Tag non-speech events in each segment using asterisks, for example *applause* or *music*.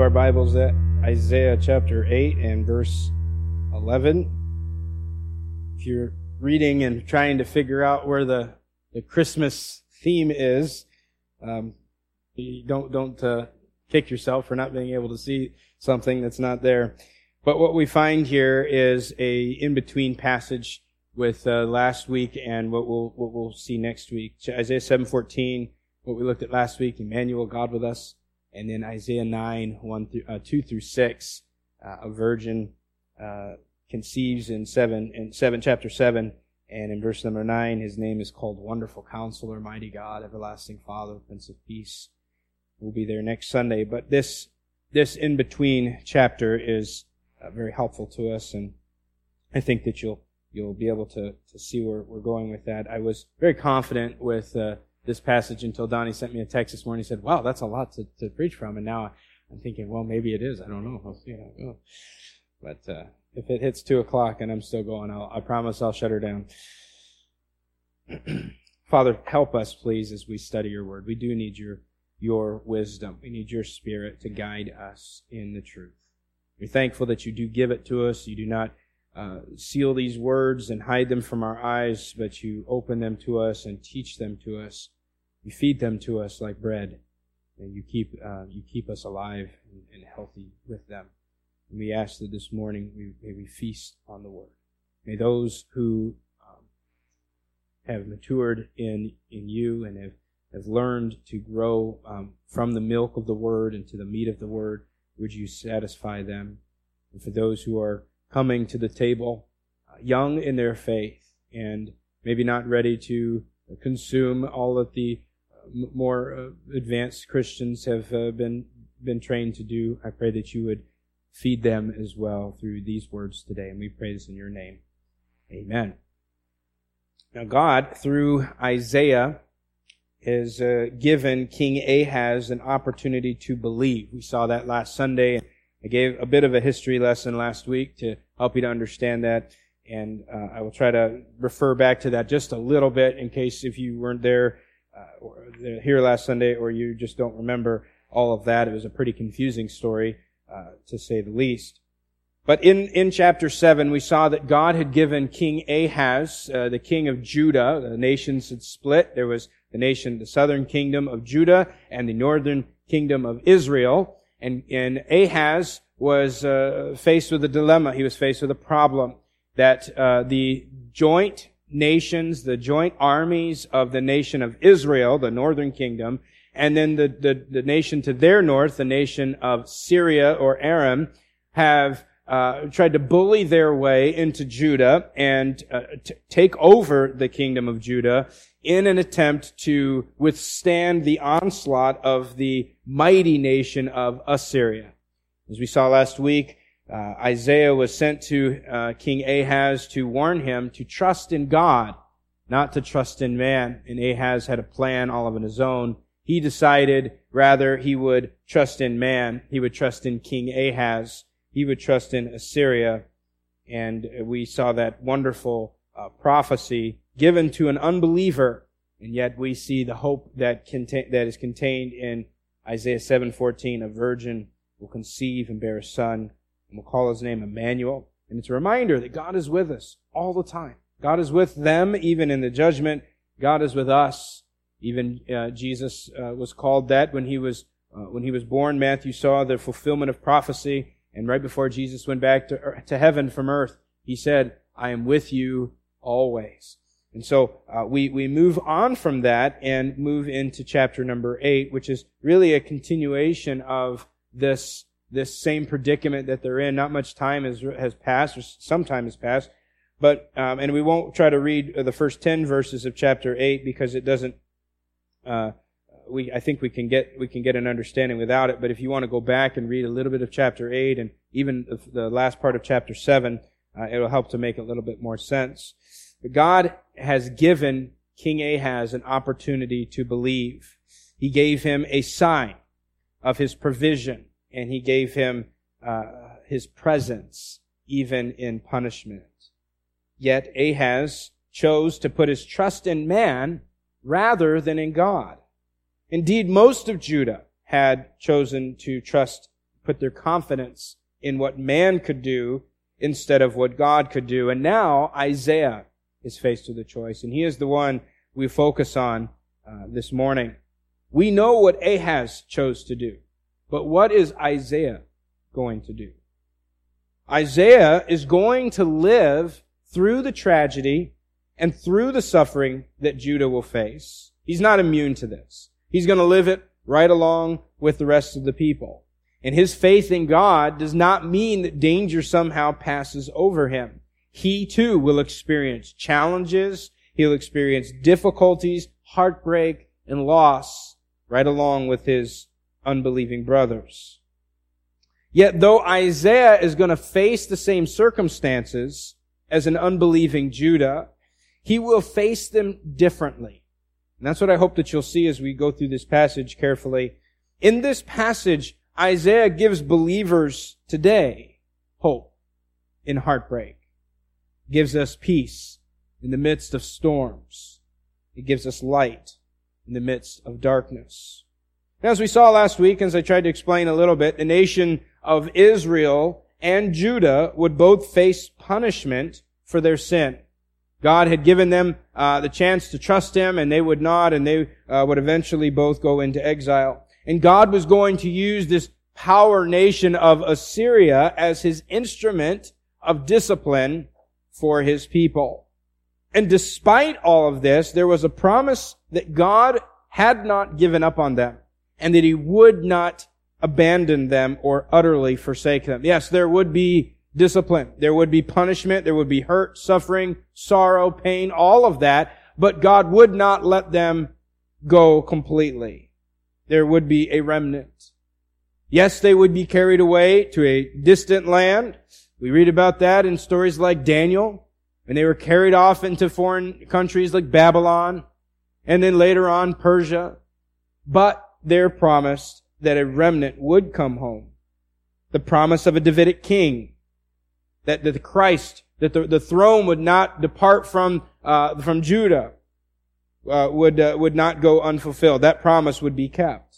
our Bibles at Isaiah chapter 8 and verse 11. If you're reading and trying to figure out where the, the Christmas theme is, um, don't, don't uh, kick yourself for not being able to see something that's not there. But what we find here is a in-between passage with uh, last week and what we'll, what we'll see next week. Isaiah 7.14, what we looked at last week, Emmanuel, God with us and then Isaiah 9, 1 through, uh, 2 through 6, uh, a virgin, uh, conceives in 7, in 7, chapter 7, and in verse number 9, his name is called Wonderful Counselor, Mighty God, Everlasting Father, Prince of Peace. We'll be there next Sunday, but this, this in-between chapter is uh, very helpful to us, and I think that you'll, you'll be able to, to see where we're going with that. I was very confident with, uh, this passage until Donnie sent me a text this morning. He said, wow, that's a lot to, to preach from. And now I'm thinking, well, maybe it is. I don't know. I'll see how it goes. But uh, if it hits 2 o'clock and I'm still going, I'll, I promise I'll shut her down. *clears throat* Father, help us, please, as we study your word. We do need your, your wisdom. We need your spirit to guide us in the truth. We're thankful that you do give it to us. You do not uh, seal these words and hide them from our eyes, but you open them to us and teach them to us. You feed them to us like bread, and you keep uh, you keep us alive and, and, healthy with them. And we ask that this morning we, may we feast on the word. May those who um, have matured in in you and have have learned to grow um, from the milk of the word into the meat of the word, would you satisfy them? And for those who are coming to the table, uh, young in their faith, and maybe not ready to consume all that the more uh, advanced Christians have uh, been been trained to do. I pray that you would feed them as well through these words today, and we pray this in your name. Amen. Now, God, through Isaiah, has uh, given King Ahaz an opportunity to believe. We saw that last Sunday. I gave a bit of a history lesson last week to help you to understand that, and uh, I will try to refer back to that just a little bit in case if you weren't there uh, here last Sunday or you just don't remember all of that. It was a pretty confusing story, uh, to say the least. But in, in chapter 7, we saw that God had given King Ahaz, uh, the king of Judah, the nations had split. There was the nation, the southern kingdom of Judah and the northern kingdom of Israel. And, and Ahaz was uh, faced with a dilemma. He was faced with a problem that uh, the joint nations, the joint armies of the nation of Israel, the northern kingdom, and then the, the, the nation to their north, the nation of Syria or Aram, have uh, tried to bully their way into Judah and uh, t- take over the kingdom of Judah in an attempt to withstand the onslaught of the mighty nation of Assyria. As we saw last week, uh, Isaiah was sent to uh, King Ahaz to warn him to trust in God, not to trust in man. And Ahaz had a plan all of his own. He decided rather he would trust in man. He would trust in King Ahaz. He would trust in Assyria. And we saw that wonderful uh, prophecy given to an unbeliever, and yet we see the hope that contain, that is contained in Isaiah 7:14. A virgin will conceive and bear a son, and we'll call his name Emmanuel. And it's a reminder that God is with us all the time. God is with them even in the judgment. God is with us. Even uh, Jesus uh, was called that when he was uh, when he was born. Matthew saw the fulfillment of prophecy, and right before Jesus went back to, to heaven from earth, he said, "I am with you always." And so uh, we we move on from that and move into chapter number eight, which is really a continuation of this this same predicament that they're in. Not much time has has passed, or some time has passed, but um, and we won't try to read the first ten verses of chapter eight because it doesn't. Uh, we I think we can get we can get an understanding without it. But if you want to go back and read a little bit of chapter eight and even the, last part of chapter seven, uh, it'll help to make a little bit more sense. But God has given King Ahaz an opportunity to believe. He gave him a sign of his provision, and he gave him uh, his presence, even in punishment. Yet Ahaz chose to put his trust in man rather than in God. Indeed, most of Judah had chosen to trust, put their confidence in what man could do instead of what God could do. And now Isaiah is faced with a choice, and he is the one we focus on uh, this morning. We know what Ahaz chose to do, but what is Isaiah going to do? Isaiah is going to live through the tragedy and through the suffering that Judah will face. He's not immune to this. He's going to live it right along with the rest of the people. And his faith in God does not mean that danger somehow passes over him. He too will experience challenges. He'll experience difficulties, heartbreak, and loss right along with his unbelieving brothers. Yet though Isaiah is going to face the same circumstances as an unbelieving Judah, he will face them differently. And that's what I hope that you'll see as we go through this passage carefully. In this passage, Isaiah gives believers today hope in heartbreak. gives us peace in the midst of storms. It gives us light in the midst of darkness. As we saw last week, as I tried to explain a little bit, the nation of Israel and Judah would both face punishment for their sin. God had given them uh, the chance to trust Him, and they would not, and they uh, would eventually both go into exile. And God was going to use this power nation of Assyria as His instrument of discipline for His people. And despite all of this, there was a promise that God had not given up on them, and that He would not abandon them or utterly forsake them. Yes, there would be discipline. There would be punishment. There would be hurt, suffering, sorrow, pain, all of that. But God would not let them go completely. There would be a remnant. Yes, they would be carried away to a distant land. We read about that in stories like Daniel. And they were carried off into foreign countries like Babylon. And then later on Persia. But they're promised that a remnant would come home. The promise of a Davidic king that, that the Christ, that the, the throne would not depart from, uh, from Judah, uh, would, uh, would not go unfulfilled. That promise would be kept.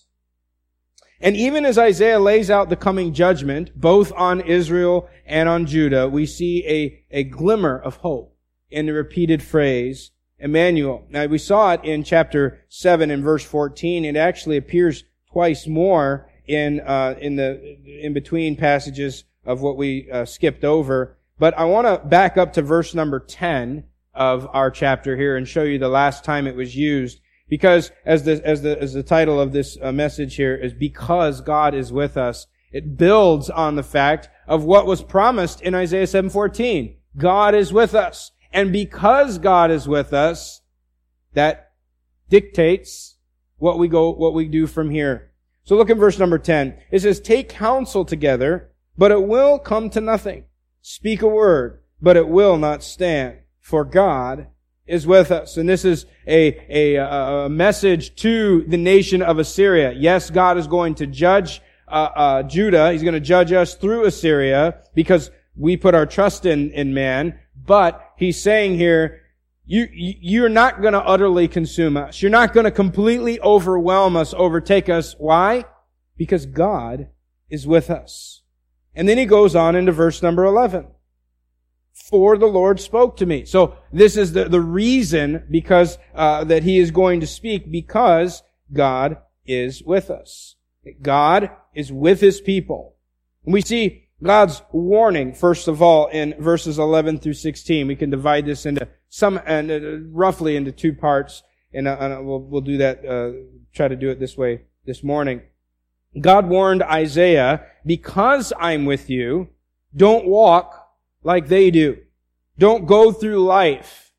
And even as Isaiah lays out the coming judgment, both on Israel and on Judah, we see a, a glimmer of hope in the repeated phrase, Emmanuel. Now we saw it in chapter 7 and verse 14. It actually appears twice more in, uh, in the, in between passages of what we uh, skipped over. But I want to back up to verse number 10 of our chapter here and show you the last time it was used. Because as the, as the, as the title of this uh, message here is because God is with us, it builds on the fact of what was promised in Isaiah 7:14. God is with us. And because God is with us, that dictates what we go, what we do from here. So look at verse number 10. It says, take counsel together but it will come to nothing. Speak a word, but it will not stand, for God is with us. And this is a, a, a message to the nation of Assyria. Yes, God is going to judge uh, uh, Judah. He's going to judge us through Assyria because we put our trust in, in man. But he's saying here, you, you're not going to utterly consume us. You're not going to completely overwhelm us, overtake us. Why? Because God is with us. And then he goes on into verse number 11. For the Lord spoke to me. So this is the, the reason because, uh, that he is going to speak because God is with us. God is with his people. And we see God's warning, first of all, in verses 11 through 16. We can divide this into some, and uh, roughly into two parts, and, uh, and we'll, we'll do that, uh, try to do it this way this morning. God warned Isaiah, because I'm with you, don't walk like they do. Don't go through life.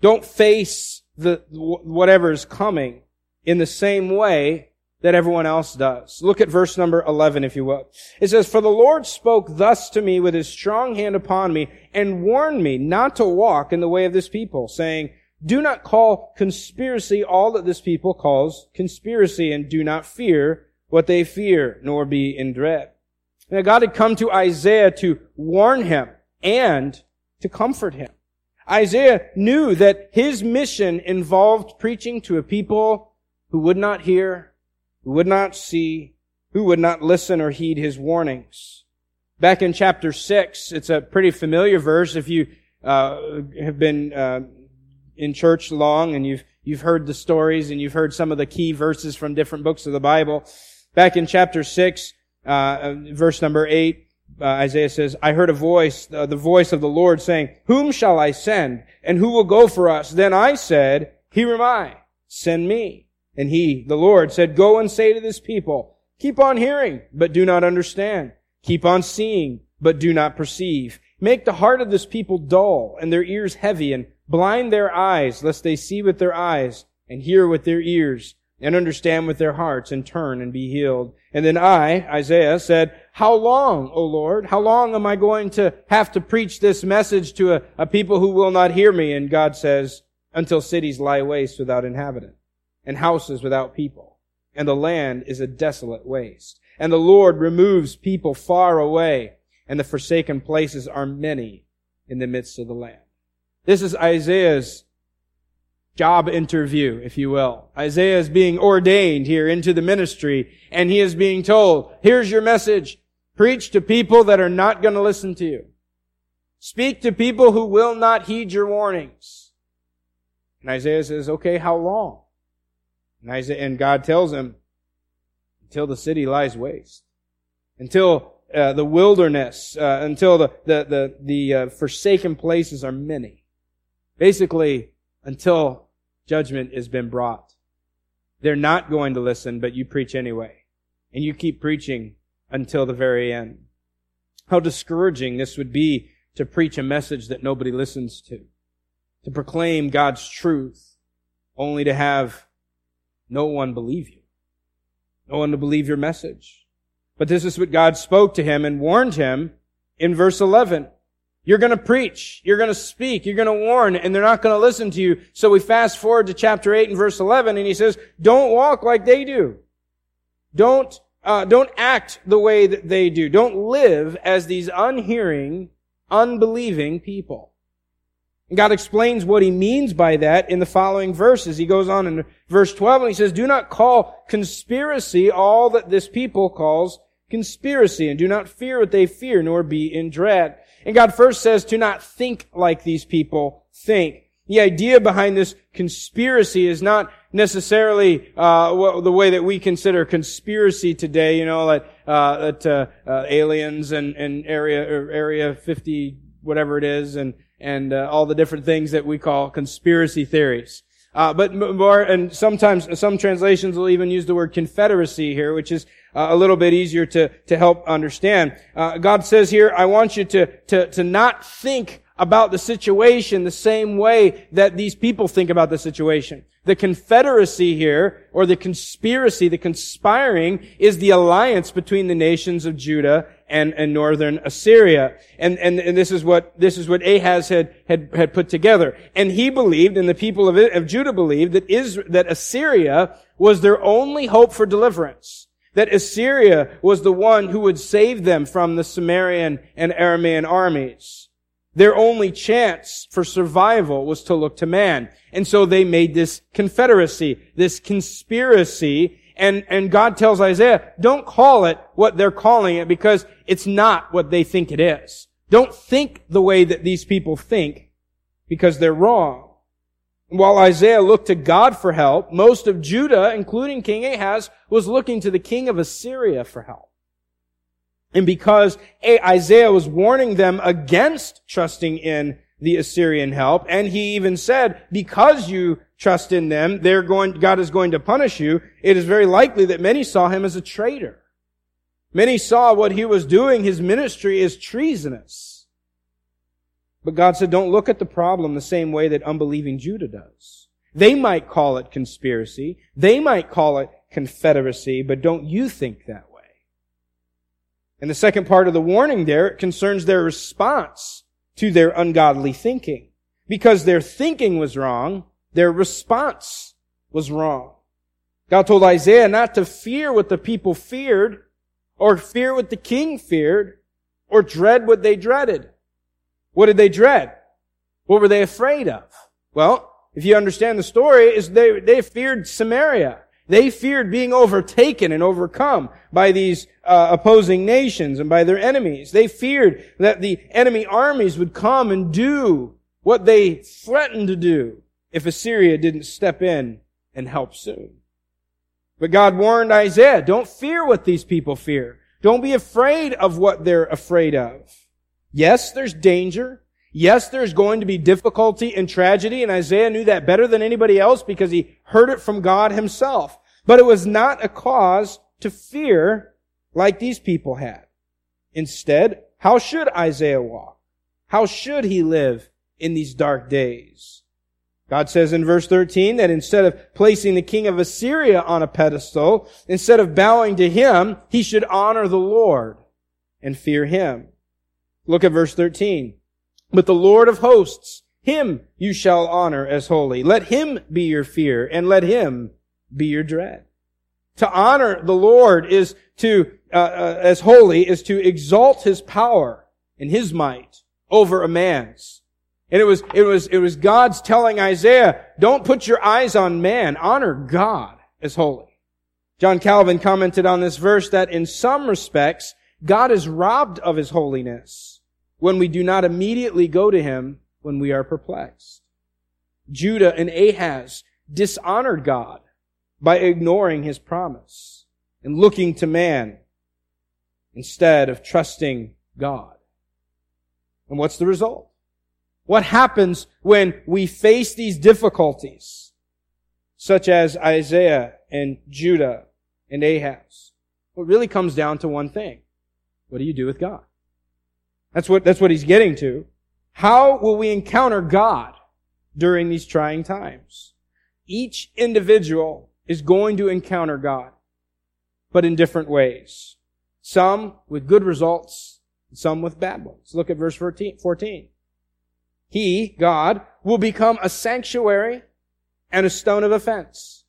Don't face the, whatever is coming in the same way that everyone else does. Look at verse number 11, if you will. It says, For the Lord spoke thus to me with his strong hand upon me and warned me not to walk in the way of this people, saying, Do not call conspiracy all that this people calls conspiracy and do not fear what they fear, nor be in dread. Now God had come to Isaiah to warn him and to comfort him. Isaiah knew that his mission involved preaching to a people who would not hear, who would not see, who would not listen or heed his warnings. Back in chapter 6, it's a pretty familiar verse if you uh, have been uh, in church long and you've you've heard the stories and you've heard some of the key verses from different books of the Bible. Back in chapter 6, uh, verse number 8, uh, Isaiah says, I heard a voice, uh, the voice of the Lord saying, Whom shall I send? And who will go for us? Then I said, Here am I. Send me. And he, the Lord, said, Go and say to this people, Keep on hearing, but do not understand. Keep on seeing, but do not perceive. Make the heart of this people dull and their ears heavy and blind their eyes lest they see with their eyes and hear with their ears and understand with their hearts and turn and be healed. And then I, Isaiah, said, how long, O Lord? How long am I going to have to preach this message to a, a people who will not hear me? And God says, until cities lie waste without inhabitant and houses without people and the land is a desolate waste. And the Lord removes people far away and the forsaken places are many in the midst of the land. This is Isaiah's job interview, if you will. Isaiah is being ordained here into the ministry, and he is being told, here's your message. Preach to people that are not going to listen to you. Speak to people who will not heed your warnings. And Isaiah says, okay, how long? And, God tells him, until the city lies waste. Until uh, the wilderness, uh, until the, the, the, the uh, forsaken places are many. Basically, until judgment has been brought. They're not going to listen, but you preach anyway. And you keep preaching until the very end. How discouraging this would be to preach a message that nobody listens to. To proclaim God's truth, only to have no one believe you. No one to believe your message. But this is what God spoke to him and warned him in verse 11. You're going to preach. You're going to speak. You're going to warn, and they're not going to listen to you. So we fast forward to chapter 8 and verse 11, and he says, don't walk like they do. Don't, uh, don't act the way that they do. Don't live as these unhearing, unbelieving people. And God explains what he means by that in the following verses. He goes on in verse 12 and he says, Do not call conspiracy all that this people calls conspiracy, and do not fear what they fear, nor be in dread. And God first says to not think like these people think. The idea behind this conspiracy is not necessarily uh, the way that we consider conspiracy today. You know, that, uh, that uh, uh aliens and, and area area fifty whatever it is, and and uh, all the different things that we call conspiracy theories. Uh, but more, and sometimes some translations will even use the word confederacy here, which is uh, a little bit easier to to help understand. Uh, God says here, "I want you to to to not think about the situation the same way that these people think about the situation." The confederacy here, or the conspiracy, the conspiring, is the alliance between the nations of Judah and, and northern Assyria. And, and, and this is what, this is what Ahaz had, had, had put together. And he believed, and the people of, of Judah believed, that Israel, that Assyria was their only hope for deliverance. That Assyria was the one who would save them from the Samarian and Aramean armies. Their only chance for survival was to look to man. And so they made this confederacy, this conspiracy, and, and God tells Isaiah, don't call it what they're calling it because it's not what they think it is. Don't think the way that these people think because they're wrong. While Isaiah looked to God for help, most of Judah, including King Ahaz, was looking to the king of Assyria for help. And because Isaiah was warning them against trusting in the Assyrian help, and he even said, because you trust in them, they're going, God is going to punish you, it is very likely that many saw him as a traitor. Many saw what he was doing, his ministry is treasonous. But God said, don't look at the problem the same way that unbelieving Judah does. They might call it conspiracy. They might call it confederacy, but don't you think that way. And the second part of the warning there concerns their response to their ungodly thinking. Because their thinking was wrong, their response was wrong. God told Isaiah not to fear what the people feared, or fear what the king feared, or dread what they dreaded. What did they dread? What were they afraid of? Well, if you understand the story, is they, they feared Samaria. They feared being overtaken and overcome by these uh, opposing nations and by their enemies. They feared that the enemy armies would come and do what they threatened to do if Assyria didn't step in and help soon. But God warned Isaiah, don't fear what these people fear. Don't be afraid of what they're afraid of. Yes, there's danger. Yes, there's going to be difficulty and tragedy, and Isaiah knew that better than anybody else because he heard it from God himself. But it was not a cause to fear like these people had. Instead, how should Isaiah walk? How should he live in these dark days? God says in verse 13 that instead of placing the king of Assyria on a pedestal, instead of bowing to him, he should honor the Lord and fear him. Look at verse 13. But the Lord of hosts, him you shall honor as holy. Let him be your fear and let him be your dread. To honor the Lord is to, uh, uh, as holy, is to exalt his power and his might over a man's. And it was, it was, it was God's telling Isaiah, don't put your eyes on man, honor God as holy. John Calvin commented on this verse that in some respects, God is robbed of his holiness when we do not immediately go to him when we are perplexed. Judah and Ahaz dishonored God by ignoring his promise and looking to man instead of trusting God. And what's the result? What happens when we face these difficulties, such as Isaiah and Judah and Ahaz? Well, it really comes down to one thing. What do you do with God? That's what, that's what he's getting to. How will we encounter God during these trying times? Each individual is going to encounter God, but in different ways. Some with good results, some with bad ones. Look at verse 14. He, God, will become a sanctuary and a stone of offense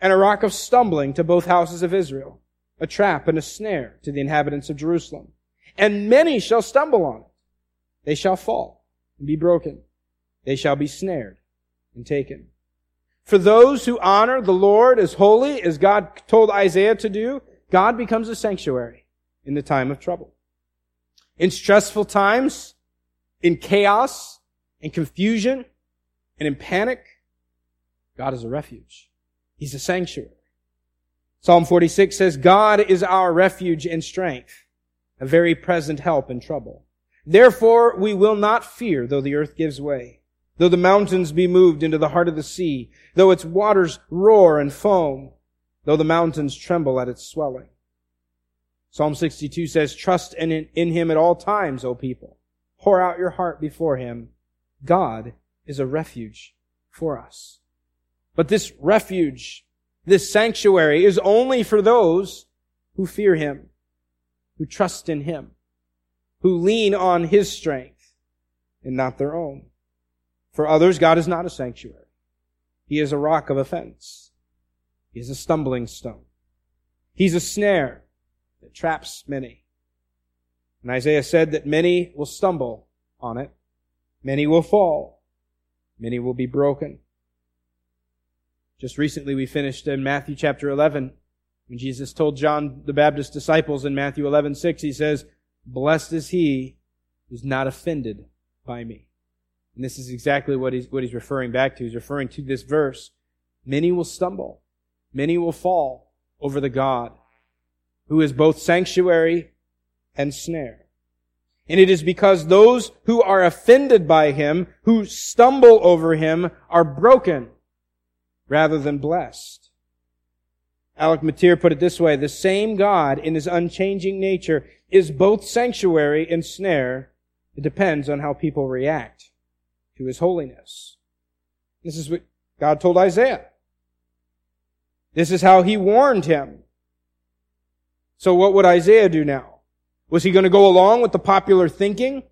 and a rock of stumbling to both houses of Israel, a trap and a snare to the inhabitants of Jerusalem and many shall stumble on it. They shall fall and be broken. They shall be snared and taken. For those who honor the Lord as holy, as God told Isaiah to do, God becomes a sanctuary in the time of trouble. In stressful times, in chaos, in confusion, and in panic, God is a refuge. He's a sanctuary. Psalm 46 says, God is our refuge and strength a very present help in trouble. Therefore we will not fear though the earth gives way, though the mountains be moved into the heart of the sea, though its waters roar and foam, though the mountains tremble at its swelling. Psalm 62 says, trust in, in him at all times, O people. Pour out your heart before him. God is a refuge for us. But this refuge, this sanctuary is only for those who fear him who trust in Him, who lean on His strength and not their own. For others, God is not a sanctuary. He is a rock of offense. He is a stumbling stone. He's a snare that traps many. And Isaiah said that many will stumble on it. Many will fall. Many will be broken. Just recently we finished in Matthew chapter 11 when Jesus told John the Baptist's disciples in Matthew 11, 6, he says, Blessed is he who's not offended by me. And this is exactly what he's, what he's referring back to. He's referring to this verse. Many will stumble. Many will fall over the God who is both sanctuary and snare. And it is because those who are offended by him, who stumble over him, are broken rather than blessed. Alec Motyer put it this way, the same God in his unchanging nature is both sanctuary and snare. It depends on how people react to his holiness. This is what God told Isaiah. This is how he warned him. So what would Isaiah do now? Was he going to go along with the popular thinking?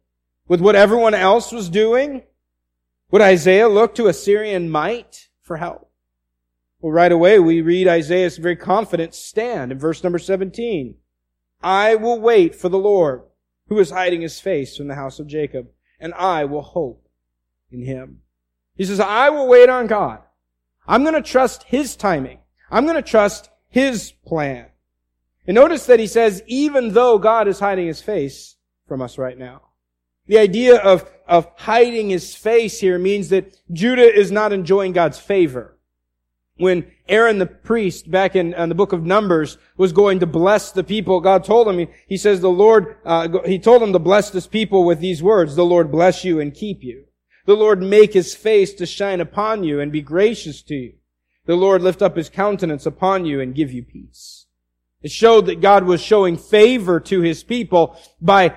With what everyone else was doing? Would Isaiah look to Assyrian might for help? Well, right away we read Isaiah's very confident stand in verse number 17. I will wait for the Lord, who is hiding his face from the house of Jacob, and I will hope in him. He says, I will wait on God. I'm going to trust his timing. I'm going to trust His plan. And notice that he says, even though God is hiding His face from us right now. The idea of, of hiding His face here means that Judah is not enjoying God's favor. When Aaron the priest, back in, in the book of Numbers, was going to bless the people, God told him, he, he says the Lord, uh, he told him to bless this people with these words, the Lord bless you and keep you. The Lord make his face to shine upon you and be gracious to you. The Lord lift up his countenance upon you and give you peace. It showed that God was showing favor to his people by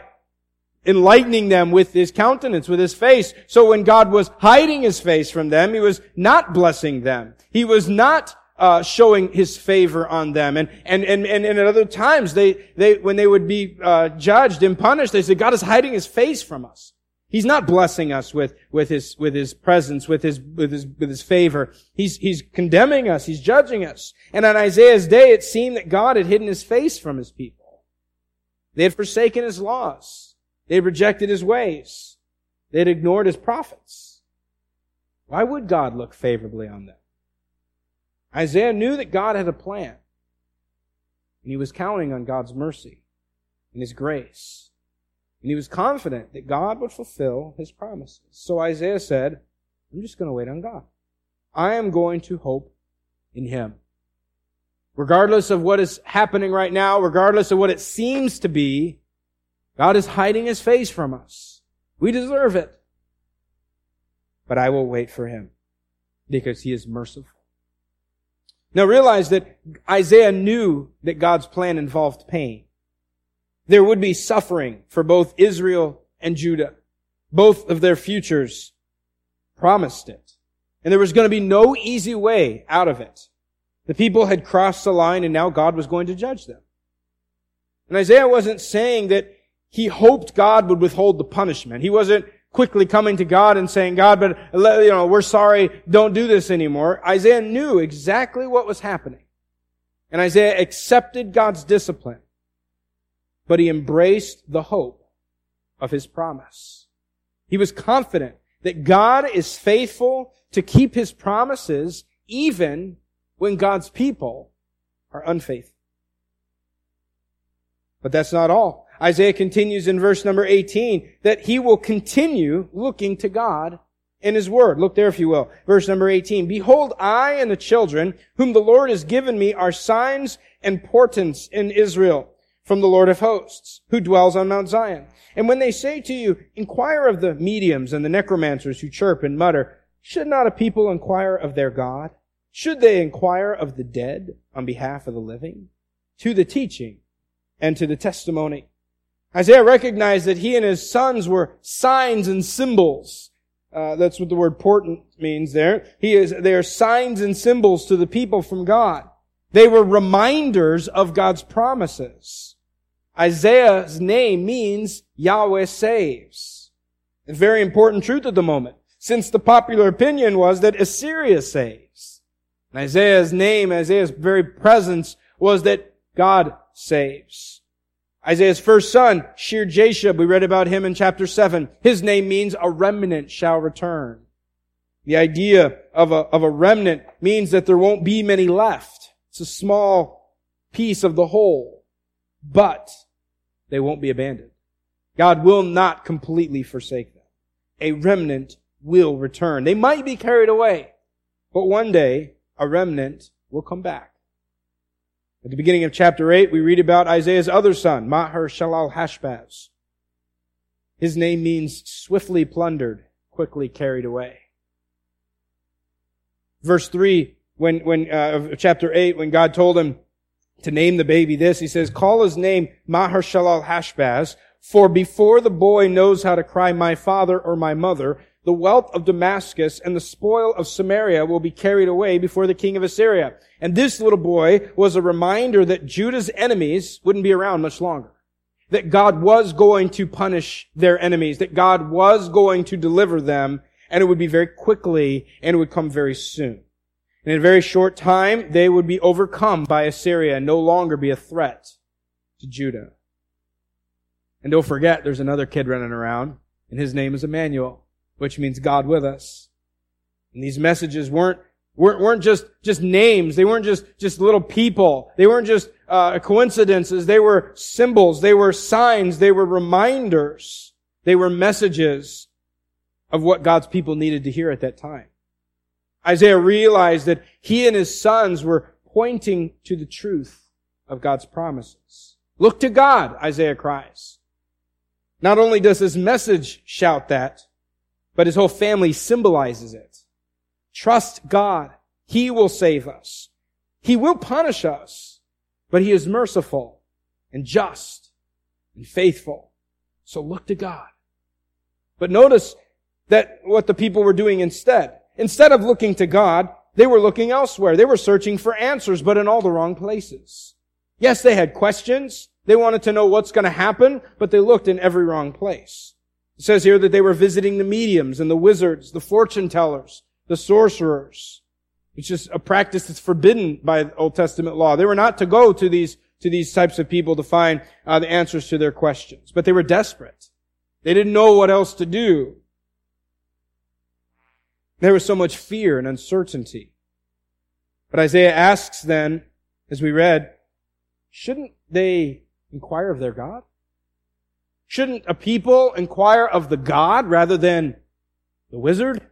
enlightening them with his countenance, with his face. So when God was hiding his face from them, he was not blessing them. He was not uh, showing his favor on them. And, and, and, and, at other times, they, they, when they would be uh, judged and punished, they said, God is hiding his face from us. He's not blessing us with, with his, with his presence, with his, with his, with his favor. He's, he's condemning us. He's judging us. And on Isaiah's day, it seemed that God had hidden his face from his people. They had forsaken his laws. They had rejected his ways. They had ignored his prophets. Why would God look favorably on them? Isaiah knew that God had a plan. And he was counting on God's mercy and his grace. And he was confident that God would fulfill his promises. So Isaiah said, I'm just going to wait on God. I am going to hope in him. Regardless of what is happening right now, regardless of what it seems to be, God is hiding his face from us. We deserve it. But I will wait for him because he is merciful. Now realize that Isaiah knew that God's plan involved pain. There would be suffering for both Israel and Judah. Both of their futures promised it. And there was going to be no easy way out of it. The people had crossed the line and now God was going to judge them. And Isaiah wasn't saying that he hoped God would withhold the punishment. He wasn't quickly coming to God and saying, God, but, you know, we're sorry, don't do this anymore. Isaiah knew exactly what was happening. And Isaiah accepted God's discipline but he embraced the hope of his promise. He was confident that God is faithful to keep his promises even when God's people are unfaithful. But that's not all. Isaiah continues in verse number 18 that he will continue looking to God in his word. Look there if you will. Verse number 18. Behold, I and the children whom the Lord has given me are signs and portents in Israel from the Lord of hosts, who dwells on Mount Zion. And when they say to you, inquire of the mediums and the necromancers who chirp and mutter, should not a people inquire of their God? Should they inquire of the dead on behalf of the living? To the teaching and to the testimony. Isaiah recognized that he and his sons were signs and symbols. Uh, that's what the word portent means there. He is, they are signs and symbols to the people from God. They were reminders of God's promises. Isaiah's name means Yahweh saves. A very important truth at the moment, since the popular opinion was that Assyria saves. And Isaiah's name, Isaiah's very presence was that God saves. Isaiah's first son, Shear Jashub, we read about him in chapter 7. His name means a remnant shall return. The idea of a, of a remnant means that there won't be many left. It's a small piece of the whole, but they won't be abandoned. God will not completely forsake them. A remnant will return. They might be carried away, but one day a remnant will come back. At the beginning of chapter 8, we read about Isaiah's other son, Maher Shalal Hashbaz. His name means swiftly plundered, quickly carried away. Verse 3 when, when, uh, chapter 8, when God told him to name the baby this, he says, call his name Maher-shalal Hashbaz, for before the boy knows how to cry my father or my mother, the wealth of Damascus and the spoil of Samaria will be carried away before the king of Assyria. And this little boy was a reminder that Judah's enemies wouldn't be around much longer. That God was going to punish their enemies, that God was going to deliver them, and it would be very quickly, and it would come very soon. In a very short time, they would be overcome by Assyria and no longer be a threat to Judah. And don't forget, there's another kid running around, and his name is Emmanuel, which means God with us. And these messages weren't weren't just, just names. They weren't just, just little people. They weren't just uh, coincidences. They were symbols. They were signs. They were reminders. They were messages of what God's people needed to hear at that time. Isaiah realized that he and his sons were pointing to the truth of God's promises. Look to God, Isaiah cries. Not only does his message shout that, but his whole family symbolizes it. Trust God. He will save us. He will punish us, but he is merciful and just and faithful. So look to God. But notice that what the people were doing instead. Instead of looking to God, they were looking elsewhere. They were searching for answers, but in all the wrong places. Yes, they had questions. They wanted to know what's going to happen, but they looked in every wrong place. It says here that they were visiting the mediums and the wizards, the fortune tellers, the sorcerers, which is a practice that's forbidden by Old Testament law. They were not to go to these, to these types of people to find uh, the answers to their questions, but they were desperate. They didn't know what else to do. There was so much fear and uncertainty. But Isaiah asks then, as we read, shouldn't they inquire of their God? Shouldn't a people inquire of the God rather than the wizard?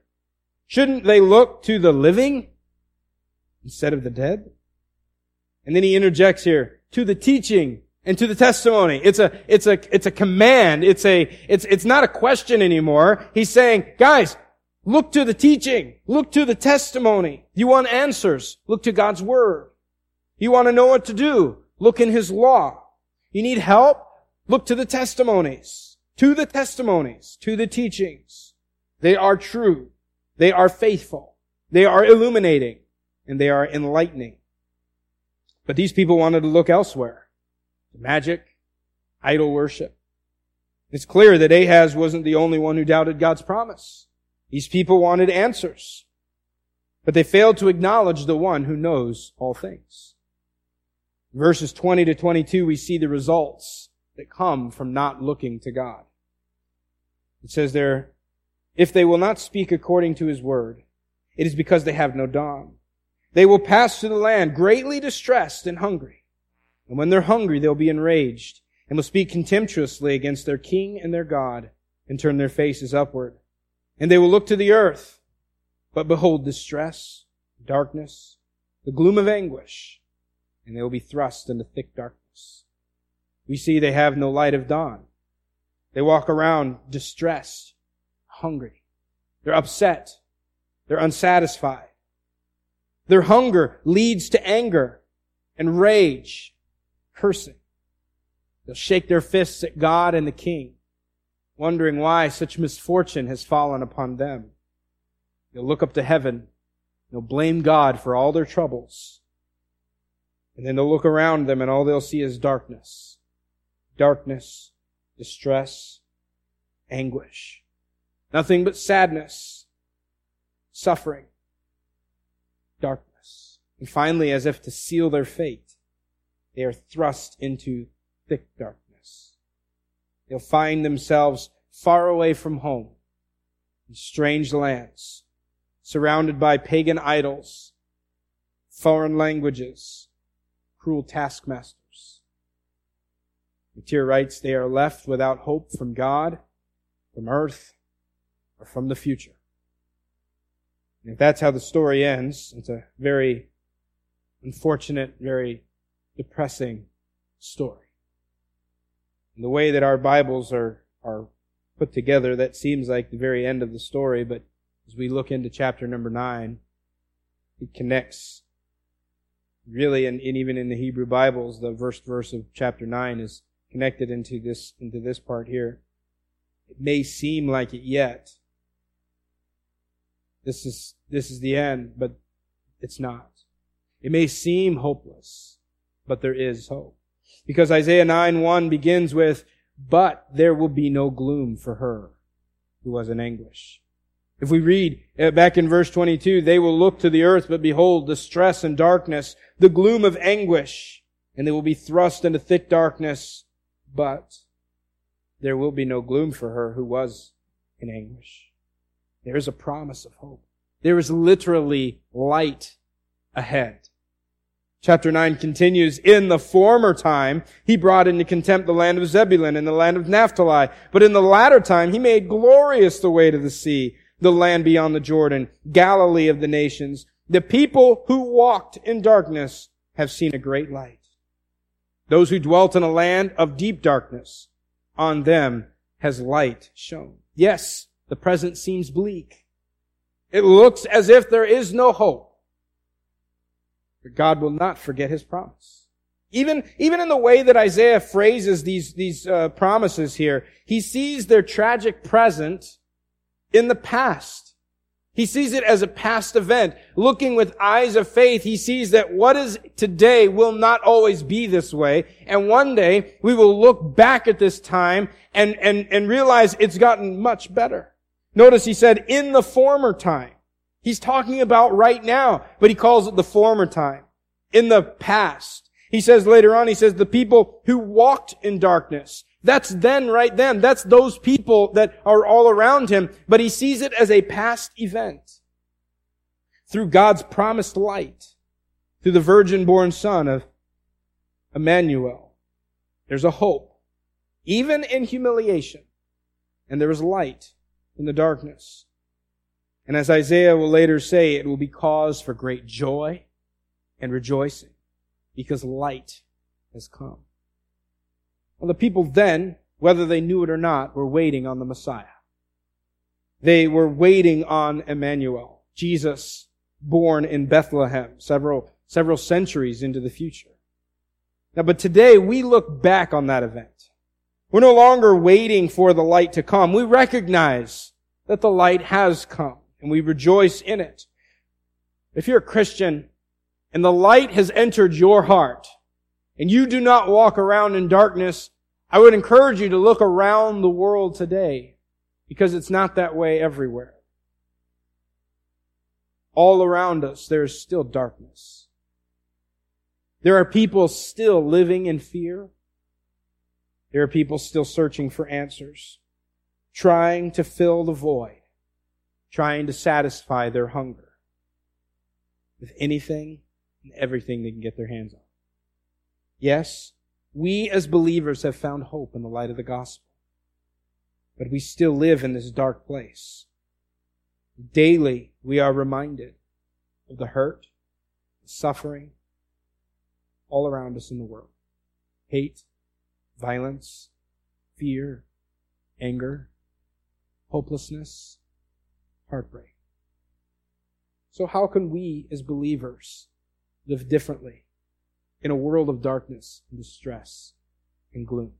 Shouldn't they look to the living instead of the dead? And then he interjects here, to the teaching and to the testimony. It's a, it's a, it's a command. It's a, it's, it's not a question anymore. He's saying, guys, look to the teaching. Look to the testimony. You want answers? Look to God's word. You want to know what to do? Look in His law. You need help? Look to the testimonies. To the testimonies. To the teachings. They are true. They are faithful. They are illuminating. And they are enlightening. But these people wanted to look elsewhere. Magic, idol worship. It's clear that Ahaz wasn't the only one who doubted God's promise. These people wanted answers. But they failed to acknowledge the one who knows all things. Verses 20 to 22, we see the results that come from not looking to God. It says there, if they will not speak according to his word, it is because they have no dawn. They will pass through the land greatly distressed and hungry. And when they're hungry, they'll be enraged and will speak contemptuously against their king and their God and turn their faces upward. And they will look to the earth, but behold distress, darkness, the gloom of anguish, and they will be thrust into thick darkness. We see they have no light of dawn. They walk around distressed, hungry. They're upset. They're unsatisfied. Their hunger leads to anger and rage, cursing. They'll shake their fists at God and the King, wondering why such misfortune has fallen upon them. They'll look up to heaven. They'll blame God for all their troubles. And then they'll look around them and all they'll see is darkness. Darkness, distress, anguish. Nothing but sadness, suffering, darkness. And finally, as if to seal their fate, they are thrust into thick darkness. They'll find themselves far away from home, in strange lands, surrounded by pagan idols, foreign languages, cruel taskmasters. Motyer writes, they are left without hope from God, from earth, or from the future. And if that's how the story ends, it's a very unfortunate, very depressing story. And the way that our Bibles are, are put together, that seems like the very end of the story, but as we look into chapter number nine, it connects really, and, even in the Hebrew Bibles, the first verse of chapter nine is connected into this, into this part here. It may seem like it yet, this is, this is the end, but it's not. It may seem hopeless, but there is hope. Because Isaiah 9 1 begins with, but there will be no gloom for her who was in anguish. If we read uh, back in verse 22, they will look to the earth, but behold, distress and darkness, the gloom of anguish, and they will be thrust into thick darkness, but there will be no gloom for her who was in anguish. There is a promise of hope. There is literally light ahead. Chapter 9 continues, In the former time, he brought into contempt the land of Zebulun and the land of Naphtali. But in the latter time, he made glorious the way to the sea, the land beyond the Jordan, Galilee of the nations. The people who walked in darkness have seen a great light. Those who dwelt in a land of deep darkness, on them has light shone. Yes, the present seems bleak. It looks as if there is no hope. God will not forget his promise. Even, even in the way that Isaiah phrases these, these uh, promises here, he sees their tragic present in the past. He sees it as a past event. Looking with eyes of faith, he sees that what is today will not always be this way. And one day we will look back at this time and, and, and realize it's gotten much better. Notice he said, in the former time. He's talking about right now, but he calls it the former time. In the past. He says later on, he says, the people who walked in darkness. That's then, right then. That's those people that are all around him, but he sees it as a past event. Through God's promised light. Through the virgin born son of Emmanuel. There's a hope. Even in humiliation. And there is light in the darkness. And as Isaiah will later say, it will be cause for great joy and rejoicing because light has come. Well, the people then, whether they knew it or not, were waiting on the Messiah. They were waiting on Emmanuel, Jesus born in Bethlehem several, several centuries into the future. Now, but today we look back on that event. We're no longer waiting for the light to come. We recognize that the light has come and we rejoice in it. If you're a Christian and the light has entered your heart and you do not walk around in darkness, I would encourage you to look around the world today because it's not that way everywhere. All around us, there is still darkness. There are people still living in fear. There are people still searching for answers, trying to fill the void trying to satisfy their hunger with anything and everything they can get their hands on. Yes, we as believers have found hope in the light of the gospel, but we still live in this dark place. Daily, we are reminded of the hurt, the suffering all around us in the world. Hate, violence, fear, anger, hopelessness, heartbreak. So how can we as believers live differently in a world of darkness and distress and gloom?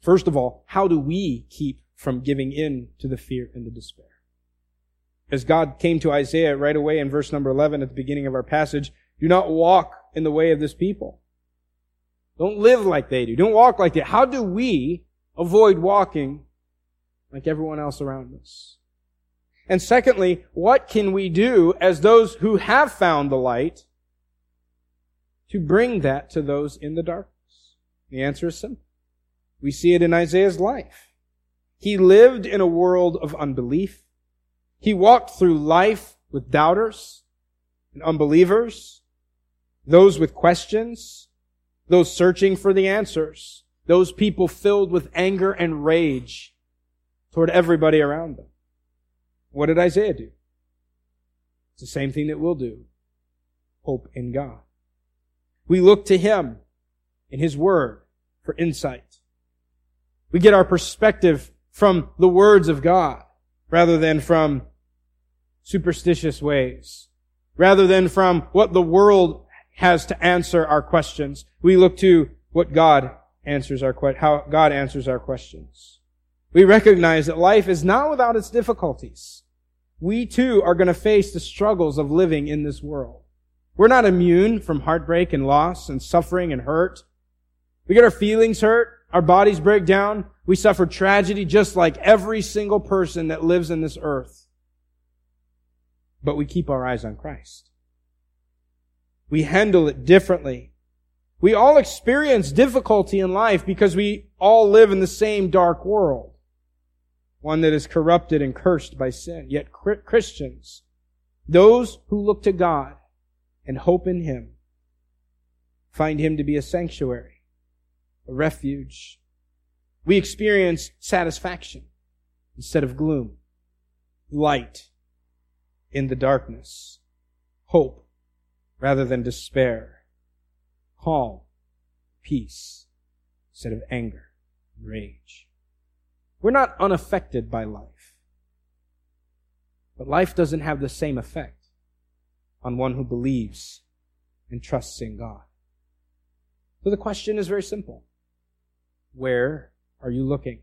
First of all, how do we keep from giving in to the fear and the despair? As God came to Isaiah right away in verse number 11 at the beginning of our passage, do not walk in the way of this people. Don't live like they do. Don't walk like they. How do we avoid walking like everyone else around us? And secondly, what can we do as those who have found the light to bring that to those in the darkness? The answer is simple. We see it in Isaiah's life. He lived in a world of unbelief. He walked through life with doubters and unbelievers, those with questions, those searching for the answers, those people filled with anger and rage toward everybody around them. What did Isaiah do? It's the same thing that we'll do. Hope in God. We look to Him in His Word for insight. We get our perspective from the words of God rather than from superstitious ways, rather than from what the world has to answer our questions. We look to what God answers our how God answers our questions. We recognize that life is not without its difficulties. We too are going to face the struggles of living in this world. We're not immune from heartbreak and loss and suffering and hurt. We get our feelings hurt. Our bodies break down. We suffer tragedy just like every single person that lives in this earth. But we keep our eyes on Christ. We handle it differently. We all experience difficulty in life because we all live in the same dark world one that is corrupted and cursed by sin. Yet Christians Those who look to God and hope in Him find Him to be a sanctuary, a refuge. We experience satisfaction instead of gloom, light in the darkness, hope rather than despair, calm, peace instead of anger and rage. We're not unaffected by life. But life doesn't have the same effect on one who believes and trusts in God. So the question is very simple. Where are you looking,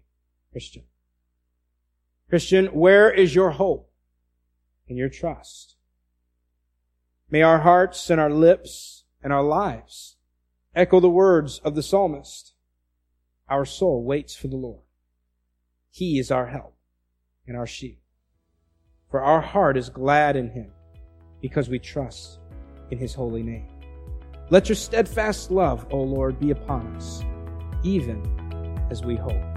Christian? Christian, where is your hope and your trust? May our hearts and our lips and our lives echo the words of the psalmist. Our soul waits for the Lord. He is our help and our shield. For our heart is glad in him because we trust in his holy name. Let your steadfast love, O Lord, be upon us, even as we hope.